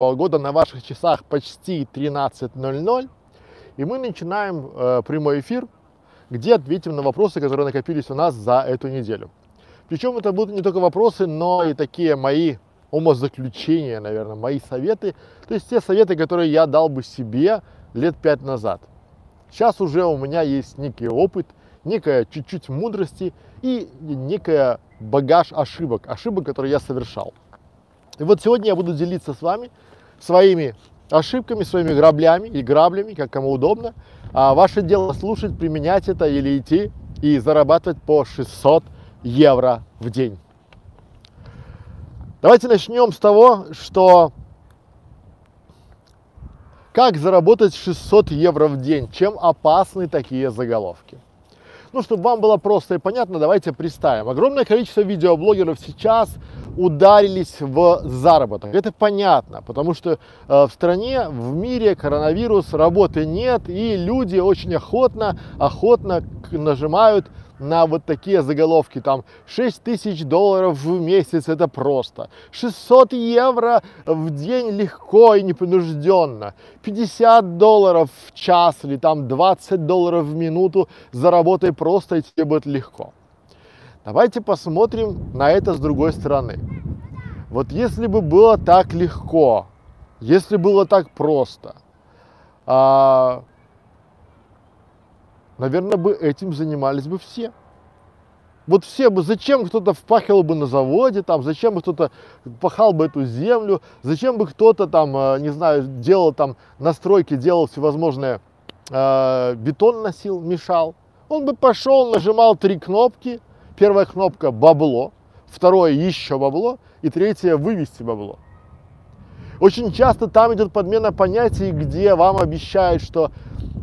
года на ваших часах почти 13.00, и мы начинаем э, прямой эфир, где ответим на вопросы, которые накопились у нас за эту неделю. Причем это будут не только вопросы, но и такие мои умозаключения, наверное, мои советы, то есть те советы, которые я дал бы себе лет пять назад. Сейчас уже у меня есть некий опыт, некая чуть-чуть мудрости и некая багаж ошибок, ошибок, которые я совершал. И вот сегодня я буду делиться с вами своими ошибками, своими граблями и граблями, как кому удобно. А ваше дело слушать, применять это или идти и зарабатывать по 600 евро в день. Давайте начнем с того, что как заработать 600 евро в день, чем опасны такие заголовки. Ну, чтобы вам было просто и понятно, давайте представим. Огромное количество видеоблогеров сейчас ударились в заработок. Это понятно, потому что э, в стране, в мире коронавирус, работы нет, и люди очень охотно, охотно нажимают на вот такие заголовки, там 6 тысяч долларов в месяц, это просто, 600 евро в день легко и непринужденно, 50 долларов в час или там 20 долларов в минуту заработай просто и тебе будет легко. Давайте посмотрим на это с другой стороны. Вот если бы было так легко, если было так просто, а, наверное, бы этим занимались бы все. Вот все бы, зачем кто-то впахивал бы на заводе, там, зачем бы кто-то пахал бы эту землю, зачем бы кто-то там, э, не знаю, делал там настройки, делал всевозможные, э, бетон носил, мешал. Он бы пошел, нажимал три кнопки. Первая кнопка бабло, второе еще бабло и третье вывести бабло. Очень часто там идет подмена понятий, где вам обещают, что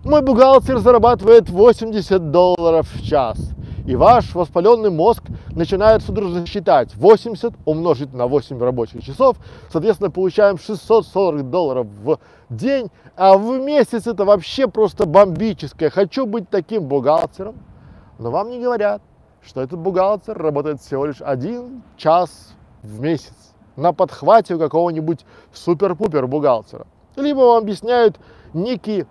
мой бухгалтер зарабатывает 80 долларов в час. И ваш воспаленный мозг начинает судорожно считать 80 умножить на 8 рабочих часов, соответственно, получаем 640 долларов в день, а в месяц это вообще просто бомбическое. Хочу быть таким бухгалтером, но вам не говорят, что этот бухгалтер работает всего лишь один час в месяц на подхвате у какого-нибудь супер-пупер бухгалтера. Либо вам объясняют некий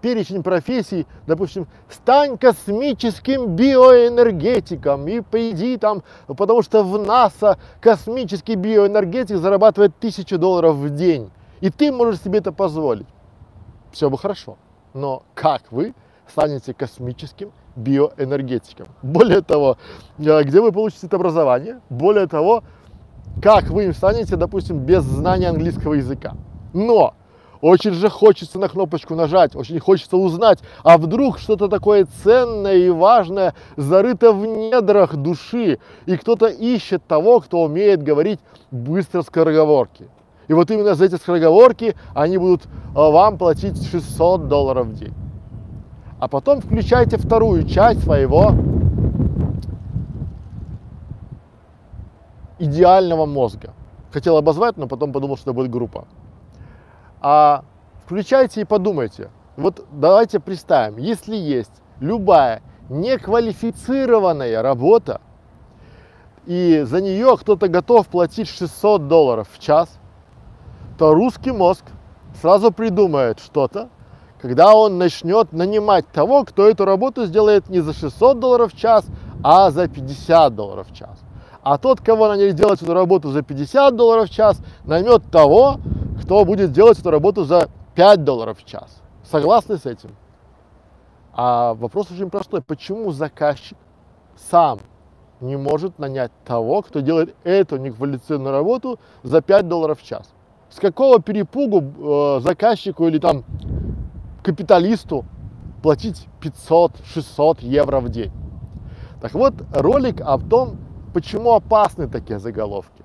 перечень профессий, допустим, стань космическим биоэнергетиком и пойди там, потому что в НАСА космический биоэнергетик зарабатывает тысячу долларов в день, и ты можешь себе это позволить. Все бы хорошо, но как вы станете космическим биоэнергетиком? Более того, э, где вы получите это образование? Более того, как вы им станете, допустим, без знания английского языка? Но очень же хочется на кнопочку нажать, очень хочется узнать, а вдруг что-то такое ценное и важное зарыто в недрах души, и кто-то ищет того, кто умеет говорить быстро скороговорки. И вот именно за эти скороговорки они будут а, вам платить 600 долларов в день. А потом включайте вторую часть своего идеального мозга. Хотел обозвать, но потом подумал, что это будет группа а включайте и подумайте. Вот давайте представим, если есть любая неквалифицированная работа, и за нее кто-то готов платить 600 долларов в час, то русский мозг сразу придумает что-то, когда он начнет нанимать того, кто эту работу сделает не за 600 долларов в час, а за 50 долларов в час. А тот, кого наняли делать эту работу за 50 долларов в час, наймет того, кто будет делать эту работу за 5 долларов в час. Согласны с этим? А вопрос очень простой. Почему заказчик сам не может нанять того, кто делает эту неквалифицированную работу за 5 долларов в час? С какого перепугу э, заказчику или там капиталисту платить 500-600 евро в день? Так вот, ролик о том, почему опасны такие заголовки.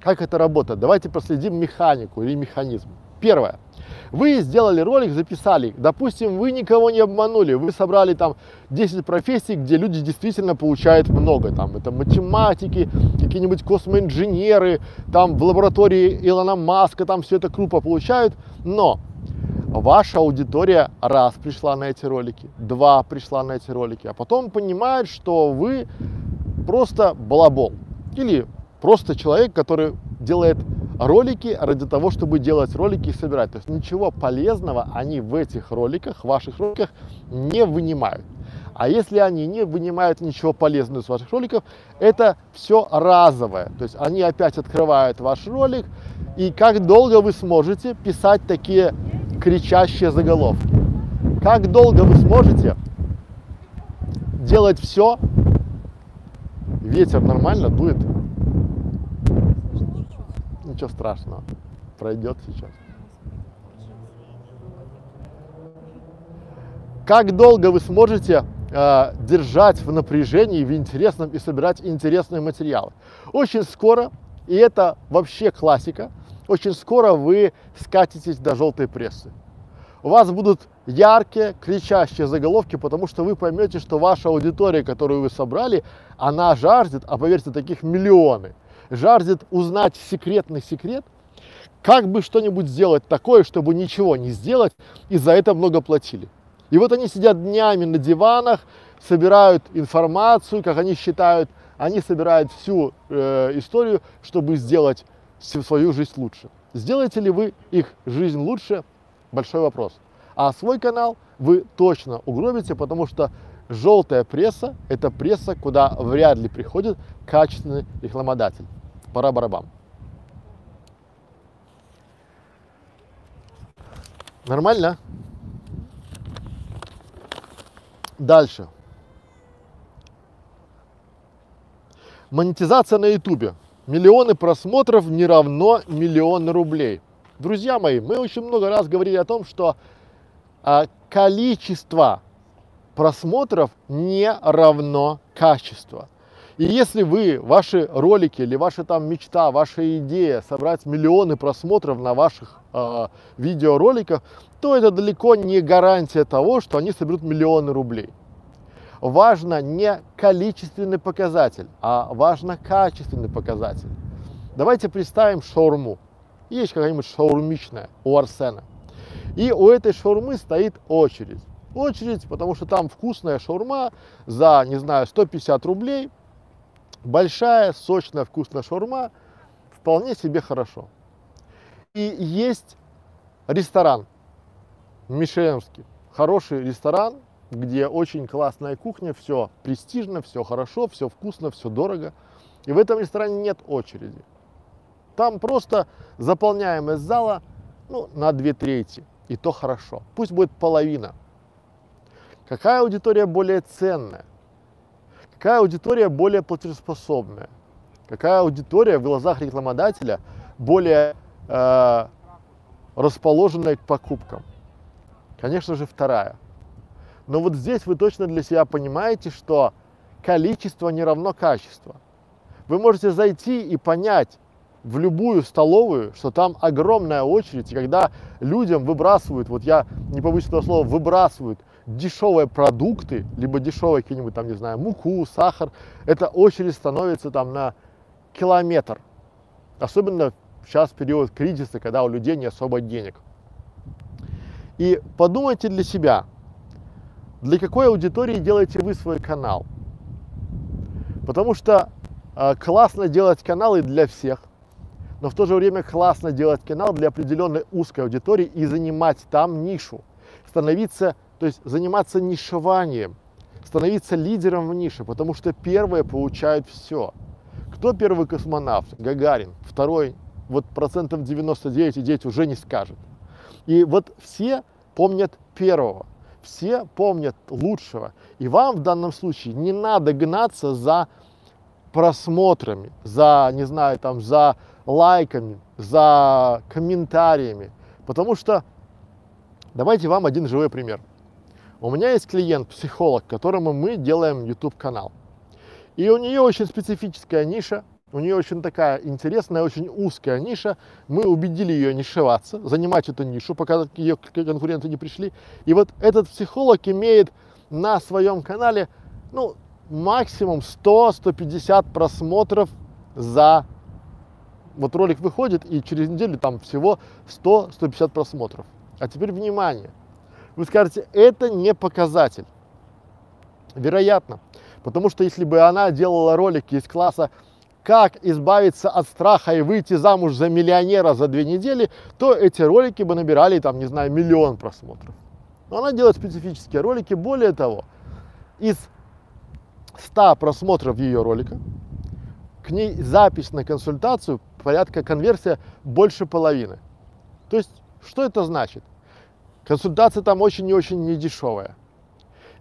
Как это работает? Давайте проследим механику или механизм. Первое. Вы сделали ролик, записали. Допустим, вы никого не обманули. Вы собрали там 10 профессий, где люди действительно получают много. Там это математики, какие-нибудь космоинженеры, там в лаборатории Илона Маска, там все это крупно получают. Но ваша аудитория раз пришла на эти ролики, два пришла на эти ролики, а потом понимает, что вы просто балабол. Или просто человек, который делает ролики ради того, чтобы делать ролики и собирать. То есть ничего полезного они в этих роликах, в ваших роликах не вынимают. А если они не вынимают ничего полезного из ваших роликов, это все разовое. То есть они опять открывают ваш ролик, и как долго вы сможете писать такие кричащие заголовки? Как долго вы сможете делать все? Ветер нормально дует? Ничего страшного, пройдет сейчас. Как долго вы сможете э, держать в напряжении, в интересном и собирать интересные материалы? Очень скоро, и это вообще классика, очень скоро вы скатитесь до желтой прессы. У вас будут яркие, кричащие заголовки, потому что вы поймете, что ваша аудитория, которую вы собрали, она жаждет, а поверьте, таких миллионы, жаждет узнать секретный секрет, как бы что-нибудь сделать такое, чтобы ничего не сделать, и за это много платили. И вот они сидят днями на диванах, собирают информацию, как они считают, они собирают всю э, историю, чтобы сделать свою жизнь лучше. Сделаете ли вы их жизнь лучше? Большой вопрос. А свой канал вы точно угробите, потому что желтая пресса – это пресса, куда вряд ли приходит качественный рекламодатель. Пора барабан. Нормально? Дальше. Монетизация на ютубе миллионы просмотров не равно миллионы рублей. Друзья мои, мы очень много раз говорили о том, что количество просмотров не равно качество. И если вы, ваши ролики или ваша там мечта, ваша идея собрать миллионы просмотров на ваших э, видеороликах, то это далеко не гарантия того, что они соберут миллионы рублей важно не количественный показатель, а важно качественный показатель. Давайте представим шаурму. Есть какая-нибудь шаурмичная у Арсена. И у этой шаурмы стоит очередь. Очередь, потому что там вкусная шаурма за, не знаю, 150 рублей. Большая, сочная, вкусная шаурма. Вполне себе хорошо. И есть ресторан, Мишелинский, хороший ресторан, где очень классная кухня, все престижно, все хорошо, все вкусно, все дорого. И в этом ресторане нет очереди. Там просто заполняемость зала ну, на две трети, и то хорошо. Пусть будет половина. Какая аудитория более ценная? Какая аудитория более платежеспособная? Какая аудитория в глазах рекламодателя более э, расположенная к покупкам? Конечно же, вторая. Но вот здесь вы точно для себя понимаете, что количество не равно качество. Вы можете зайти и понять в любую столовую, что там огромная очередь, и когда людям выбрасывают, вот я не побоюсь этого слова, выбрасывают дешевые продукты, либо дешевые какие-нибудь там, не знаю, муку, сахар, эта очередь становится там на километр. Особенно сейчас период кризиса, когда у людей не особо денег. И подумайте для себя, для какой аудитории делаете вы свой канал. Потому что э, классно делать каналы для всех, но в то же время классно делать канал для определенной узкой аудитории и занимать там нишу, становиться, то есть заниматься нишеванием, становиться лидером в нише, потому что первые получают все. Кто первый космонавт? Гагарин. Второй, вот процентов 99 и 9 уже не скажет. И вот все помнят первого все помнят лучшего. И вам в данном случае не надо гнаться за просмотрами, за, не знаю, там, за лайками, за комментариями. Потому что, давайте вам один живой пример. У меня есть клиент, психолог, которому мы делаем YouTube канал. И у нее очень специфическая ниша, у нее очень такая интересная, очень узкая ниша. Мы убедили ее не шиваться, занимать эту нишу, пока ее конкуренты не пришли. И вот этот психолог имеет на своем канале, ну, максимум 100-150 просмотров за... Вот ролик выходит, и через неделю там всего 100-150 просмотров. А теперь внимание. Вы скажете, это не показатель. Вероятно. Потому что если бы она делала ролики из класса как избавиться от страха и выйти замуж за миллионера за две недели, то эти ролики бы набирали, там, не знаю, миллион просмотров. Но она делает специфические ролики. Более того, из 100 просмотров ее ролика, к ней запись на консультацию, порядка конверсия больше половины. То есть, что это значит? Консультация там очень и очень недешевая.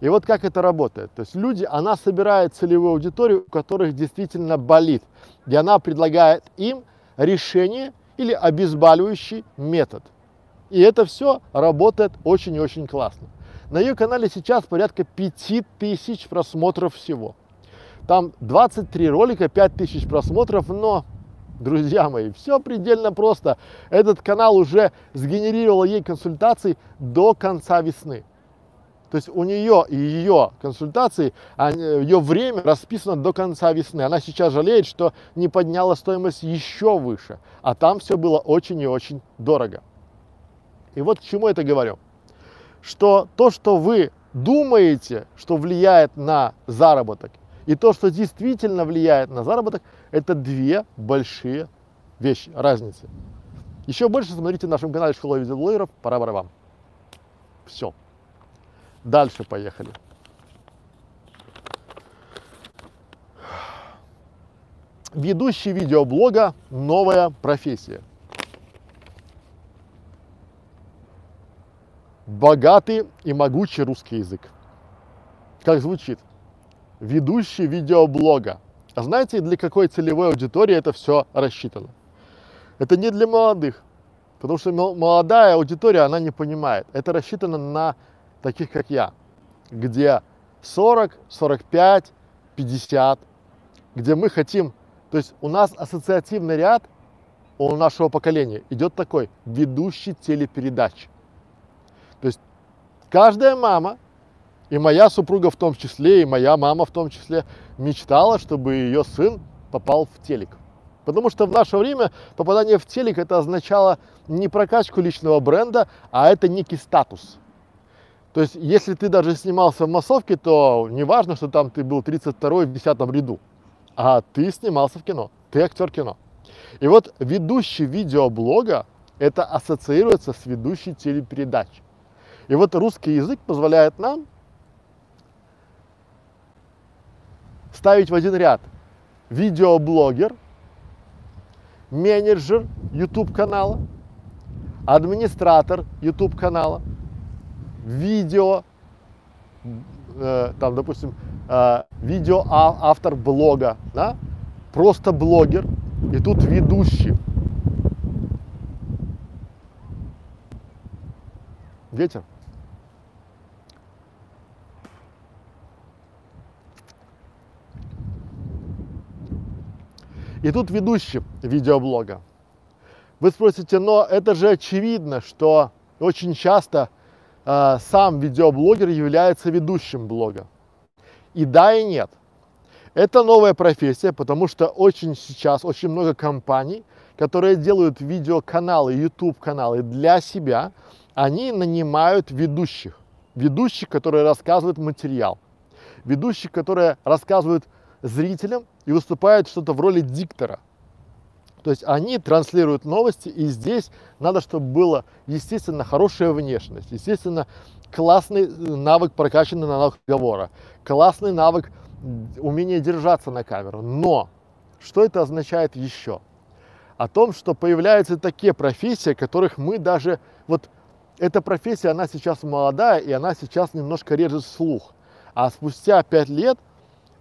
И вот как это работает. То есть люди, она собирает целевую аудиторию, у которых действительно болит. И она предлагает им решение или обезболивающий метод. И это все работает очень и очень классно. На ее канале сейчас порядка 5000 просмотров всего. Там 23 ролика, 5000 просмотров, но, друзья мои, все предельно просто. Этот канал уже сгенерировал ей консультаций до конца весны. То есть у нее и ее консультации, ее время расписано до конца весны. Она сейчас жалеет, что не подняла стоимость еще выше, а там все было очень и очень дорого. И вот к чему это говорю что то, что вы думаете, что влияет на заработок, и то, что действительно влияет на заработок, это две большие вещи, разницы. Еще больше смотрите на нашем канале Школа видеоблогеров. Пора вам. Все. Дальше поехали. Ведущий видеоблога – новая профессия. богатый и могучий русский язык. Как звучит? Ведущий видеоблога. А знаете, для какой целевой аудитории это все рассчитано? Это не для молодых, потому что молодая аудитория, она не понимает. Это рассчитано на таких, как я, где 40, 45, 50, где мы хотим, то есть у нас ассоциативный ряд у нашего поколения идет такой, ведущий телепередач. То есть каждая мама, и моя супруга в том числе, и моя мама в том числе, мечтала, чтобы ее сын попал в телек. Потому что в наше время попадание в телек это означало не прокачку личного бренда, а это некий статус. То есть, если ты даже снимался в массовке, то не важно, что там ты был 32-й в 10 ряду, а ты снимался в кино, ты актер кино. И вот ведущий видеоблога, это ассоциируется с ведущей телепередачи. И вот русский язык позволяет нам ставить в один ряд видеоблогер, менеджер YouTube канала, администратор YouTube канала, видео, э, там, допустим, э, видео автор блога, да? просто блогер, и тут ведущий. Ветер. И тут ведущий видеоблога. Вы спросите, но это же очевидно, что очень часто э, сам видеоблогер является ведущим блога. И да, и нет. Это новая профессия, потому что очень сейчас очень много компаний, которые делают видеоканалы, YouTube каналы для себя, они нанимают ведущих. Ведущих, которые рассказывают материал. Ведущих, которые рассказывают зрителям и выступают что-то в роли диктора. То есть они транслируют новости, и здесь надо, чтобы была, естественно, хорошая внешность, естественно, классный навык прокачанный на навык разговора, классный навык умения держаться на камеру. Но что это означает еще? О том, что появляются такие профессии, которых мы даже, вот эта профессия, она сейчас молодая, и она сейчас немножко режет слух. А спустя пять лет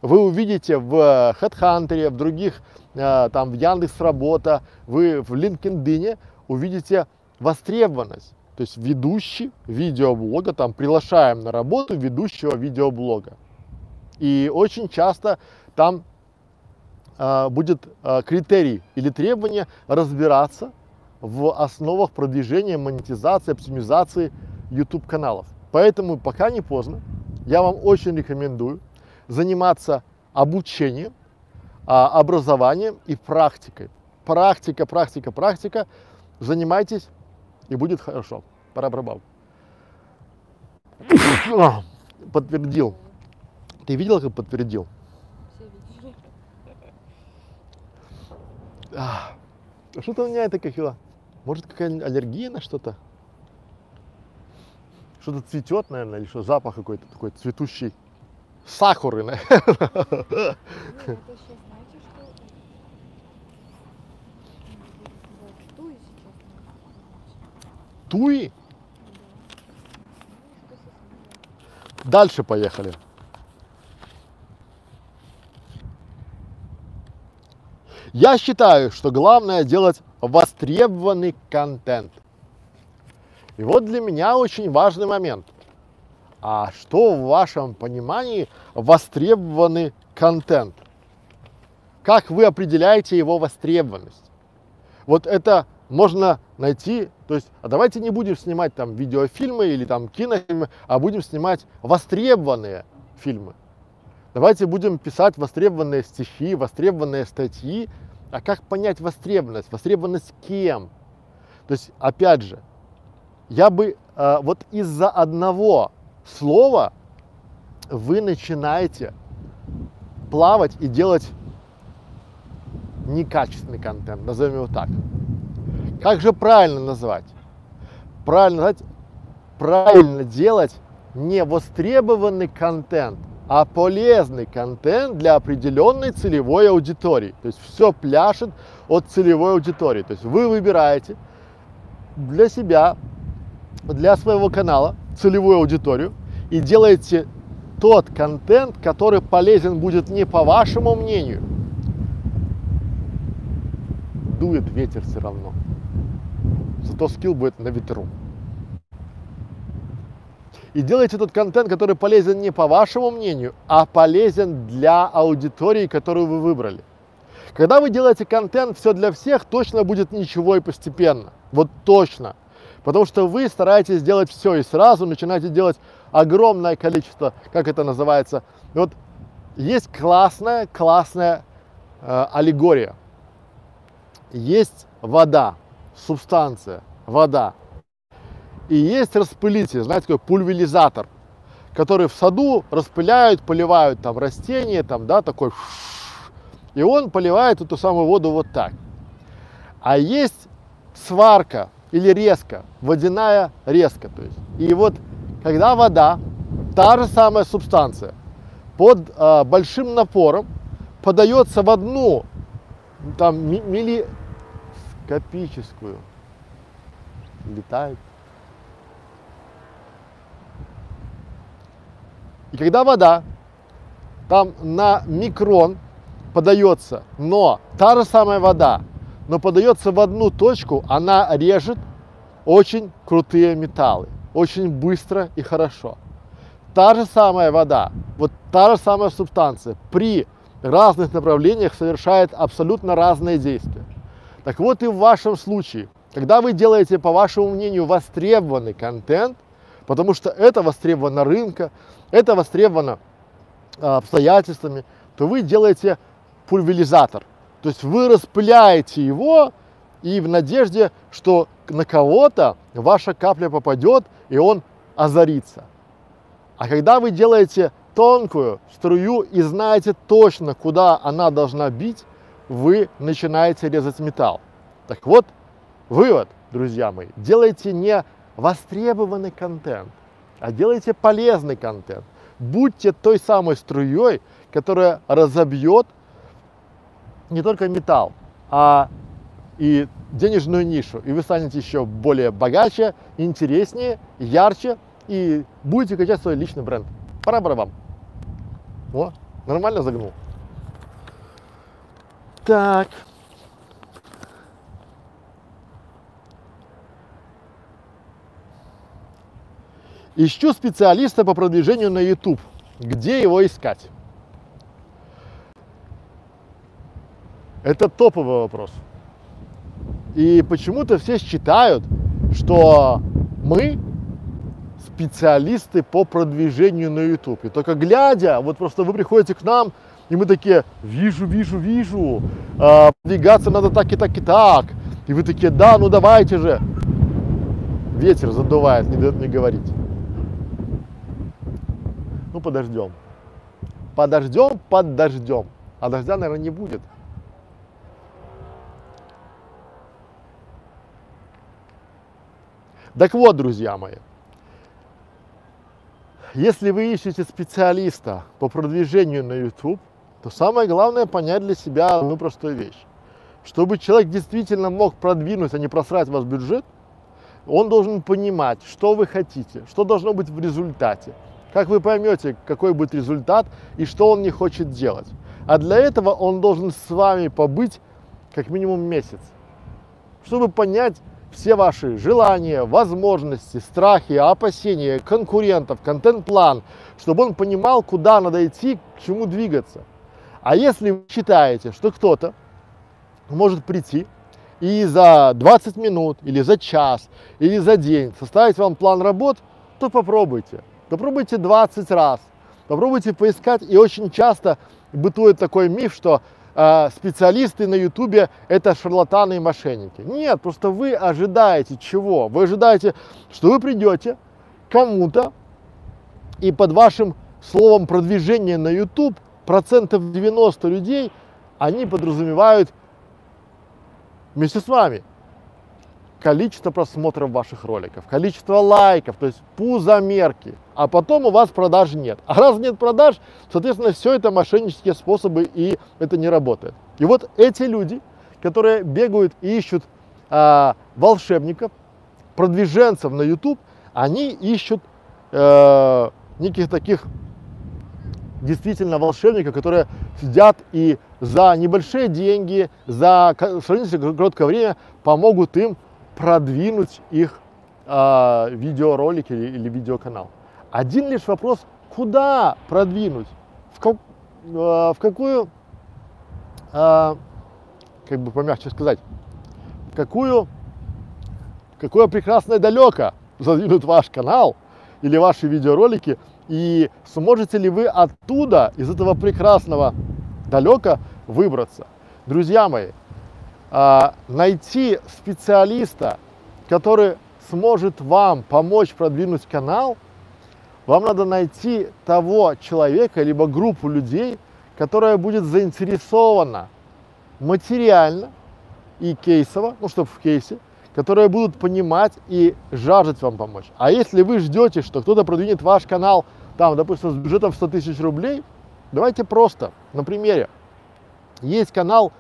вы увидите в HeadHunter, в других, э, там, в Яндекс Работа, вы в LinkedIn увидите востребованность. То есть ведущий видеоблога, там приглашаем на работу ведущего видеоблога. И очень часто там э, будет э, критерий или требование разбираться в основах продвижения, монетизации, оптимизации YouTube каналов. Поэтому пока не поздно, я вам очень рекомендую заниматься обучением, а, образованием и практикой. Практика, практика, практика. Занимайтесь, и будет хорошо. Пора барабан. Подтвердил. Ты видел, как подтвердил? А, что-то у меня это какое Может какая-нибудь аллергия на что-то? Что-то цветет, наверное, или что? Запах какой-то такой цветущий. Наверное. Туи? Дальше поехали. Я считаю, что главное делать востребованный контент. И вот для меня очень важный момент. А что в вашем понимании востребованный контент? Как вы определяете его востребованность? Вот это можно найти, то есть, а давайте не будем снимать там видеофильмы или там кинофильмы, а будем снимать востребованные фильмы. Давайте будем писать востребованные стихи, востребованные статьи. А как понять востребованность? Востребованность кем? То есть, опять же, я бы э, вот из-за одного слова вы начинаете плавать и делать некачественный контент, назовем его так. Как же правильно назвать? Правильно назвать, правильно делать не востребованный контент, а полезный контент для определенной целевой аудитории. То есть все пляшет от целевой аудитории. То есть вы выбираете для себя, для своего канала целевую аудиторию и делаете тот контент, который полезен будет не по вашему мнению. Дует ветер все равно. Зато скилл будет на ветру и делайте тот контент, который полезен не по вашему мнению, а полезен для аудитории, которую вы выбрали. Когда вы делаете контент все для всех, точно будет ничего и постепенно. Вот точно. Потому что вы стараетесь сделать все и сразу начинаете делать огромное количество, как это называется. Вот есть классная, классная э, аллегория. Есть вода, субстанция, вода. И есть распылитель, знаете, такой пульверизатор, который в саду распыляют, поливают там растения, там, да, такой, и он поливает эту самую воду вот так. А есть сварка или резка, водяная резка, то есть. И вот когда вода, та же самая субстанция, под э, большим напором подается в одну там миллископическую, летает, И когда вода там на микрон подается, но та же самая вода, но подается в одну точку, она режет очень крутые металлы, очень быстро и хорошо. Та же самая вода, вот та же самая субстанция при разных направлениях совершает абсолютно разные действия. Так вот и в вашем случае, когда вы делаете, по вашему мнению, востребованный контент, потому что это востребовано рынка, это востребовано а, обстоятельствами, то вы делаете пульверизатор. То есть вы распыляете его и в надежде, что на кого-то ваша капля попадет и он озарится. А когда вы делаете тонкую струю и знаете точно, куда она должна бить, вы начинаете резать металл. Так вот, вывод, друзья мои, делайте не востребованный контент, а делайте полезный контент. Будьте той самой струей, которая разобьет не только металл, а и денежную нишу. И вы станете еще более богаче, интереснее, ярче и будете качать свой личный бренд. Пора вам. О, нормально загнул. Так. Ищу специалиста по продвижению на YouTube. Где его искать? Это топовый вопрос. И почему-то все считают, что мы специалисты по продвижению на YouTube. И только глядя, вот просто вы приходите к нам, и мы такие, вижу, вижу, вижу, э, продвигаться надо так и так и так. И вы такие, да, ну давайте же. Ветер задувает, не дает мне говорить. Ну, подождем. Подождем под дождем. А дождя, наверное, не будет. Так вот, друзья мои, если вы ищете специалиста по продвижению на YouTube, то самое главное понять для себя одну простую вещь. Чтобы человек действительно мог продвинуть, а не просрать ваш бюджет, он должен понимать, что вы хотите, что должно быть в результате. Как вы поймете, какой будет результат и что он не хочет делать. А для этого он должен с вами побыть как минимум месяц, чтобы понять все ваши желания, возможности, страхи, опасения, конкурентов, контент-план, чтобы он понимал, куда надо идти, к чему двигаться. А если вы считаете, что кто-то может прийти и за 20 минут, или за час, или за день составить вам план работ, то попробуйте. Попробуйте 20 раз. Попробуйте поискать. И очень часто бытует такой миф, что э, специалисты на ютубе это шарлатаны и мошенники. Нет, просто вы ожидаете чего? Вы ожидаете, что вы придете кому-то и под вашим словом продвижение на YouTube процентов 90 людей, они подразумевают вместе с вами количество просмотров ваших роликов, количество лайков, то есть пузомерки, а потом у вас продаж нет. А раз нет продаж, соответственно, все это мошеннические способы и это не работает. И вот эти люди, которые бегают и ищут а, волшебников, продвиженцев на YouTube, они ищут э, неких таких действительно волшебников, которые сидят и за небольшие деньги, за сравнительно короткое время помогут им продвинуть их э, видеоролик или, или видеоканал. Один лишь вопрос, куда продвинуть, в, как, э, в какую, э, как бы помягче сказать, в какую, какое прекрасное далеко задвинут ваш канал или ваши видеоролики, и сможете ли вы оттуда, из этого прекрасного далека выбраться. Друзья мои, а, найти специалиста, который сможет вам помочь продвинуть канал, вам надо найти того человека, либо группу людей, которая будет заинтересована материально и кейсово, ну, чтобы в кейсе, которые будут понимать и жаждать вам помочь. А если вы ждете, что кто-то продвинет ваш канал, там, допустим, с бюджетом 100 тысяч рублей, давайте просто, на примере. Есть канал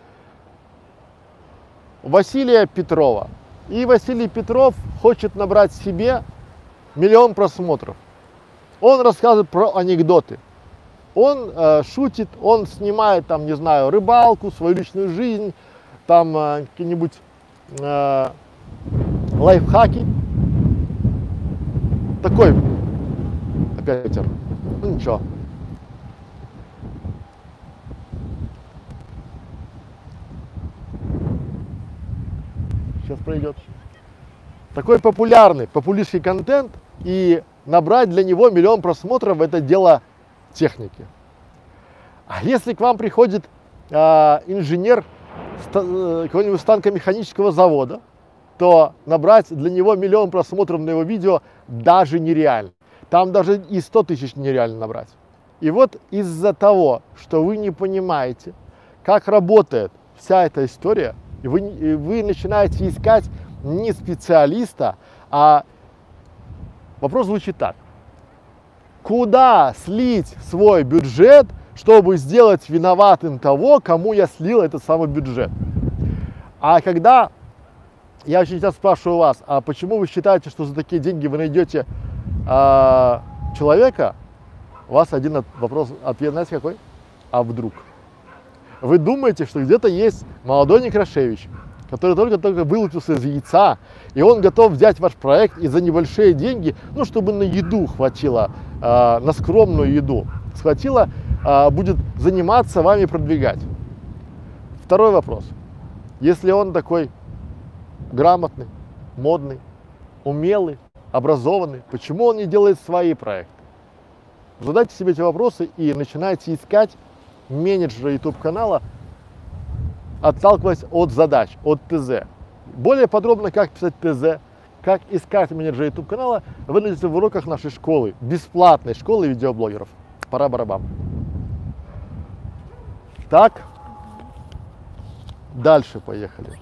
Василия Петрова. И Василий Петров хочет набрать себе миллион просмотров. Он рассказывает про анекдоты. Он э, шутит, он снимает там, не знаю, рыбалку, свою личную жизнь, там э, какие-нибудь э, лайфхаки. Такой опять ветер. Ну ничего. Пройдет. Такой популярный, популистский контент и набрать для него миллион просмотров это дело техники. А если к вам приходит э, инженер какого-нибудь станкомеханического завода, то набрать для него миллион просмотров на его видео даже нереально. Там даже и 100 тысяч нереально набрать. И вот из-за того, что вы не понимаете, как работает вся эта история, и вы, и вы начинаете искать не специалиста, а вопрос звучит так. Куда слить свой бюджет, чтобы сделать виноватым того, кому я слил этот самый бюджет? А когда я очень часто спрашиваю вас, а почему вы считаете, что за такие деньги вы найдете а, человека, у вас один вопрос, ответ, знаете какой? А вдруг? Вы думаете, что где-то есть молодой Некрашевич, который только-только вылупился из яйца, и он готов взять ваш проект и за небольшие деньги, ну, чтобы на еду хватило, э, на скромную еду, схватило, э, будет заниматься вами продвигать. Второй вопрос. Если он такой грамотный, модный, умелый, образованный, почему он не делает свои проекты? Задайте себе эти вопросы и начинайте искать менеджера YouTube канала, отталкиваясь от задач, от ТЗ. Более подробно, как писать ТЗ, как искать менеджера YouTube канала, вы найдете в уроках нашей школы, бесплатной школы видеоблогеров. Пора барабан. Так, дальше поехали.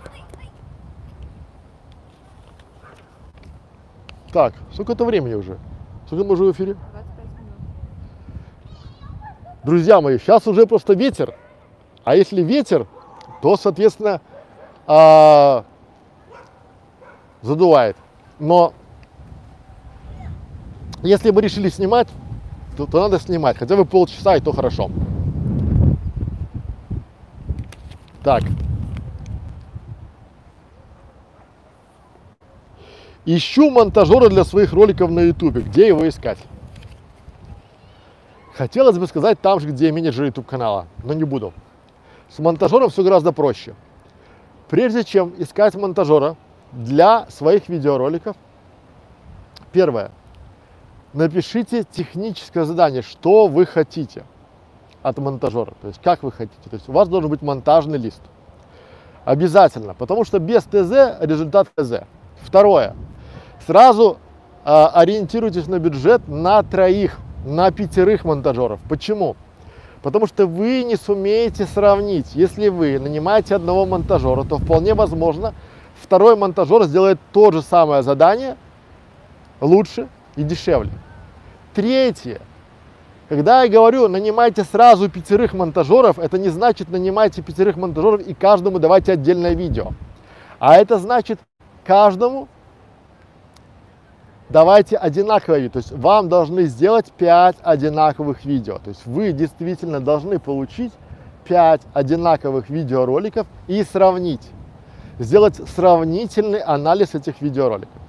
Так, сколько это времени уже? Сколько мы уже в эфире? 25 минут. Друзья мои, сейчас уже просто ветер. А если ветер, то, соответственно, а, задувает. Но если мы решили снимать, то, то надо снимать. Хотя бы полчаса, и то хорошо. Так. Ищу монтажера для своих роликов на ютубе. Где его искать? Хотелось бы сказать там же, где менеджер YouTube канала, но не буду. С монтажером все гораздо проще. Прежде чем искать монтажера для своих видеороликов, первое, напишите техническое задание, что вы хотите от монтажера, то есть как вы хотите. То есть у вас должен быть монтажный лист. Обязательно, потому что без ТЗ результат ТЗ. Второе, сразу э, ориентируйтесь на бюджет на троих, на пятерых монтажеров. Почему? Потому что вы не сумеете сравнить. Если вы нанимаете одного монтажера, то вполне возможно, второй монтажер сделает то же самое задание лучше и дешевле. Третье. Когда я говорю, нанимайте сразу пятерых монтажеров, это не значит нанимайте пятерых монтажеров и каждому давайте отдельное видео. А это значит каждому давайте одинаковое видео. То есть вам должны сделать 5 одинаковых видео. То есть вы действительно должны получить 5 одинаковых видеороликов и сравнить. Сделать сравнительный анализ этих видеороликов.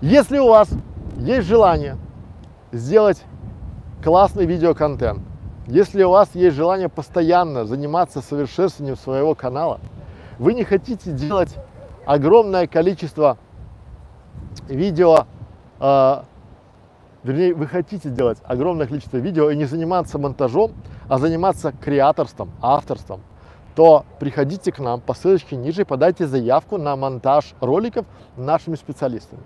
Если у вас есть желание сделать классный видеоконтент, если у вас есть желание постоянно заниматься совершенствованием своего канала, вы не хотите делать огромное количество видео, э, вернее, вы хотите делать огромное количество видео и не заниматься монтажом, а заниматься креаторством, авторством, то приходите к нам по ссылочке ниже, подайте заявку на монтаж роликов нашими специалистами.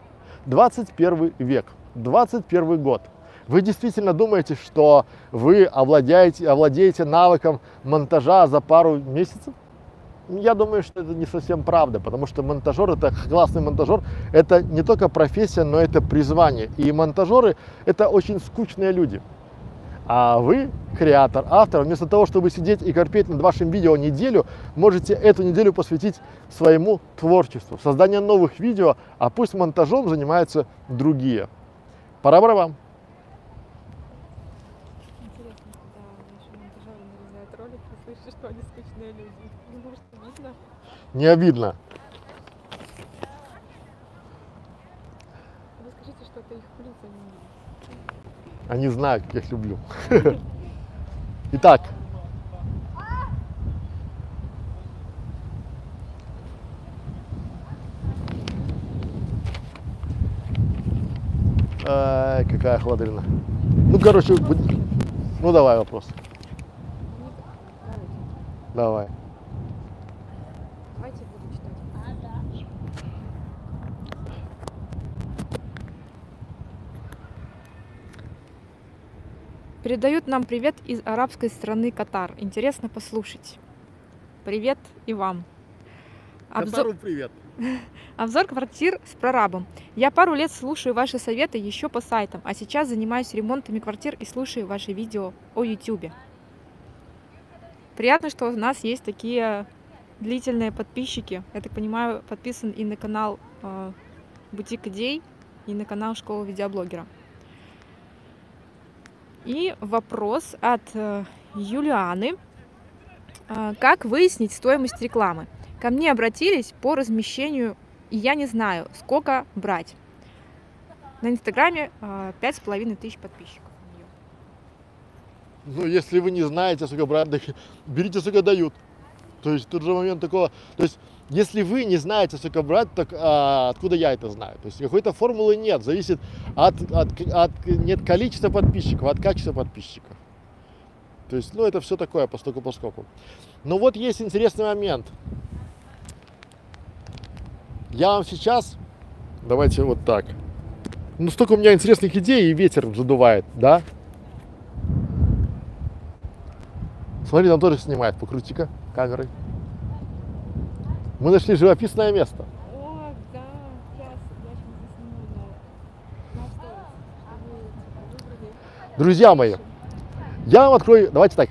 21 век, 21 год. Вы действительно думаете, что вы овладеете, овладеете навыком монтажа за пару месяцев? Я думаю, что это не совсем правда, потому что монтажер, это классный монтажер, это не только профессия, но это призвание. И монтажеры это очень скучные люди. А вы, креатор, автор, вместо того, чтобы сидеть и корпеть над вашим видео неделю, можете эту неделю посвятить своему творчеству, созданию новых видео, а пусть монтажом занимаются другие. Пора барабан. Интересно, когда наши монтажеры нарезают ролики, и слышишь, что они скучные люди. Ну, может, обидно? Не обидно. Вы скажите, что это их плюс, а Они знают, как я их люблю. Итак. Ай, какая хладрина. Ну, короче, ну давай вопрос. Давай. Давайте я буду читать. Передают нам привет из арабской страны Катар. Интересно послушать. Привет и вам. Обзор, привет. обзор квартир с прорабом. Я пару лет слушаю ваши советы еще по сайтам, а сейчас занимаюсь ремонтами квартир и слушаю ваши видео о YouTube. Приятно, что у нас есть такие длительные подписчики. Я так понимаю, подписан и на канал э, Бутик Идей, и на канал Школа видеоблогера. И вопрос от э, Юлианы. Э, Как выяснить стоимость рекламы? Ко мне обратились по размещению, и я не знаю, сколько брать. На Инстаграме э, пять с половиной тысяч подписчиков. Ну, если вы не знаете, сколько брать, берите, сколько дают. То есть тут же момент такого, то есть если вы не знаете, сколько брать, так а, откуда я это знаю? То есть какой-то формулы нет, зависит от, от, от нет количества подписчиков, от качества подписчиков. То есть, ну, это все такое, постоку поскольку. Но вот есть интересный момент. Я вам сейчас, давайте вот так. Ну, столько у меня интересных идей, и ветер задувает, да? Смотри, там тоже снимает, покрути-ка камерой. Мы нашли живописное место. О, да, Друзья мои, я вам открою, давайте так,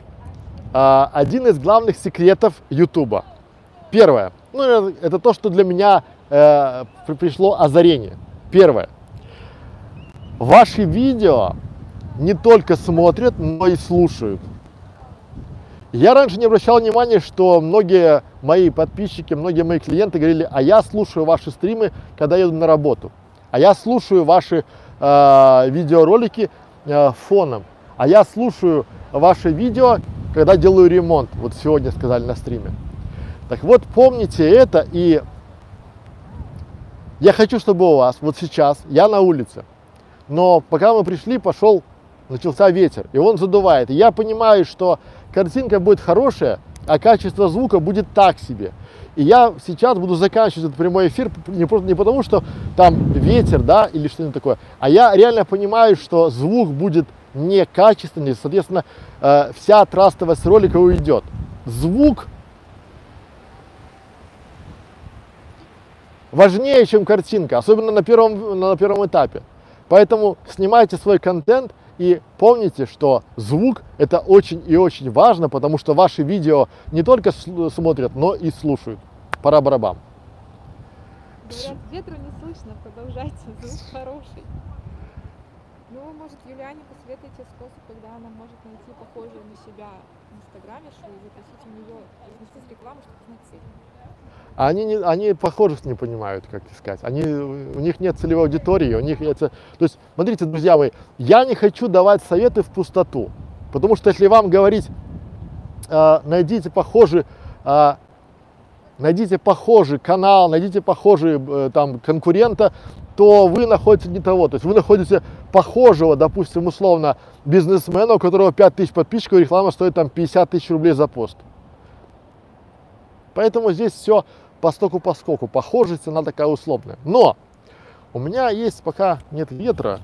а, один из главных секретов Ютуба. Первое, ну э, это то, что для меня э, пришло озарение. Первое, ваши видео не только смотрят, но и слушают. Я раньше не обращал внимания, что многие мои подписчики, многие мои клиенты говорили, а я слушаю ваши стримы, когда еду на работу, а я слушаю ваши э, видеоролики э, фоном, а я слушаю ваши видео, когда делаю ремонт. Вот сегодня сказали на стриме. Так вот, помните это, и я хочу, чтобы у вас вот сейчас, я на улице, но пока мы пришли, пошел, начался ветер, и он задувает. И я понимаю, что картинка будет хорошая, а качество звука будет так себе. И я сейчас буду заканчивать этот прямой эфир не, просто, не потому, что там ветер, да, или что-нибудь такое, а я реально понимаю, что звук будет некачественный, соответственно, э, вся трастовость ролика уйдет. Звук важнее, чем картинка, особенно на первом, на первом этапе. Поэтому снимайте свой контент и помните, что звук это очень и очень важно, потому что ваши видео не только смотрят, но и слушают. Пора барабан. Говорят, ветру не слышно, продолжайте, звук хороший. Может, Юлиане посоветуете способ, когда она может найти похожую на себя в Инстаграме, что и запросить у нее разместить рекламу, чтобы узнать цель. А они, не, они похожих не понимают, как искать. Они, у них нет целевой аудитории, у них это... То есть, смотрите, друзья мои, я не хочу давать советы в пустоту. Потому что если вам говорить, э, найдите похожий, э, найдите похожий канал, найдите похожий э, там конкурента, то вы находите не того. То есть вы находите похожего, допустим, условно, бизнесмена, у которого 5000 подписчиков, реклама стоит там 50 тысяч рублей за пост. Поэтому здесь все по стоку по скоку. Похожесть она такая условная. Но у меня есть пока нет ветра.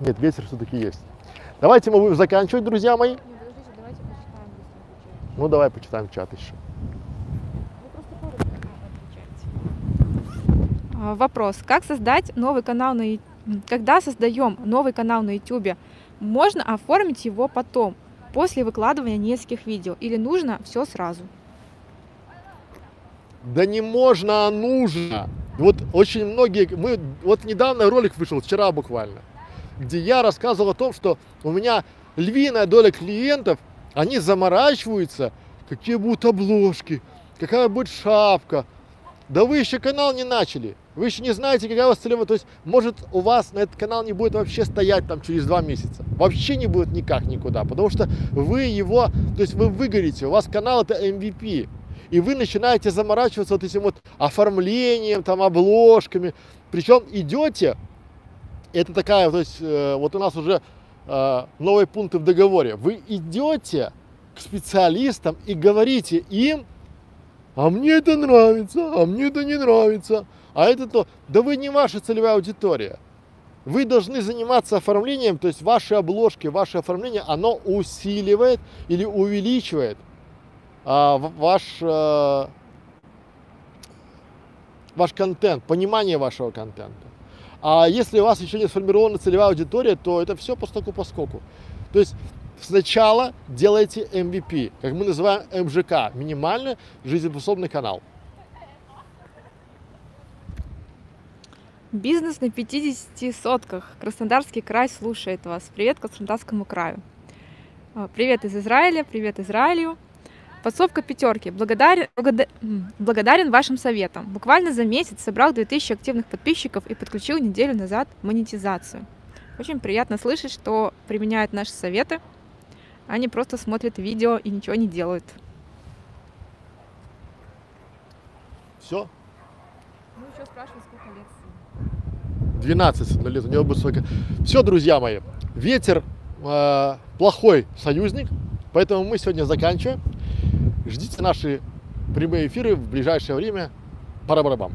Нет, ветер все-таки есть. Давайте мы будем заканчивать, друзья мои. Не, подождите, давайте почитаем, быстро отвечаете. Ну, давай почитаем чат отвечаете. А, Вопрос. Как создать новый канал на Когда создаем новый канал на YouTube, можно оформить его потом, после выкладывания нескольких видео, или нужно все сразу? Да не можно, а нужно. Вот очень многие, мы, вот недавно ролик вышел, вчера буквально, где я рассказывал о том, что у меня львиная доля клиентов, они заморачиваются, какие будут обложки, какая будет шапка. Да вы еще канал не начали, вы еще не знаете, какая у вас целевая, то есть может у вас на этот канал не будет вообще стоять там через два месяца, вообще не будет никак никуда, потому что вы его, то есть вы выгорите, у вас канал это MVP, и вы начинаете заморачиваться вот этим вот оформлением, там, обложками. Причем идете, это такая, то есть, э, вот у нас уже новые пункты в договоре. Вы идете к специалистам и говорите им, а мне это нравится, а мне это не нравится, а это то. Да вы не ваша целевая аудитория. Вы должны заниматься оформлением, то есть ваши обложки, ваше оформление, оно усиливает или увеличивает а, ваш, э, ваш контент, понимание вашего контента. А если у вас еще не сформирована целевая аудитория, то это все по стоку по скоку. То есть сначала делайте MVP, как мы называем МЖК, минимально жизнеспособный канал. Бизнес на 50 сотках. Краснодарский край слушает вас. Привет Краснодарскому краю. А, Привет из Израиля, привет Израилю. Подсовка пятерки. Благодарен, благода- благодарен вашим советам. Буквально за месяц собрал 2000 активных подписчиков и подключил неделю назад монетизацию. Очень приятно слышать, что применяют наши советы, не просто смотрят видео и ничего не делают. Все, Ну, еще спрашивают, сколько лет 12 на лет, у него будет сколько. Все, друзья мои, ветер э, плохой союзник, поэтому мы сегодня заканчиваем. Ждите наши прямые эфиры в ближайшее время. Пара-барабам.